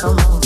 come on.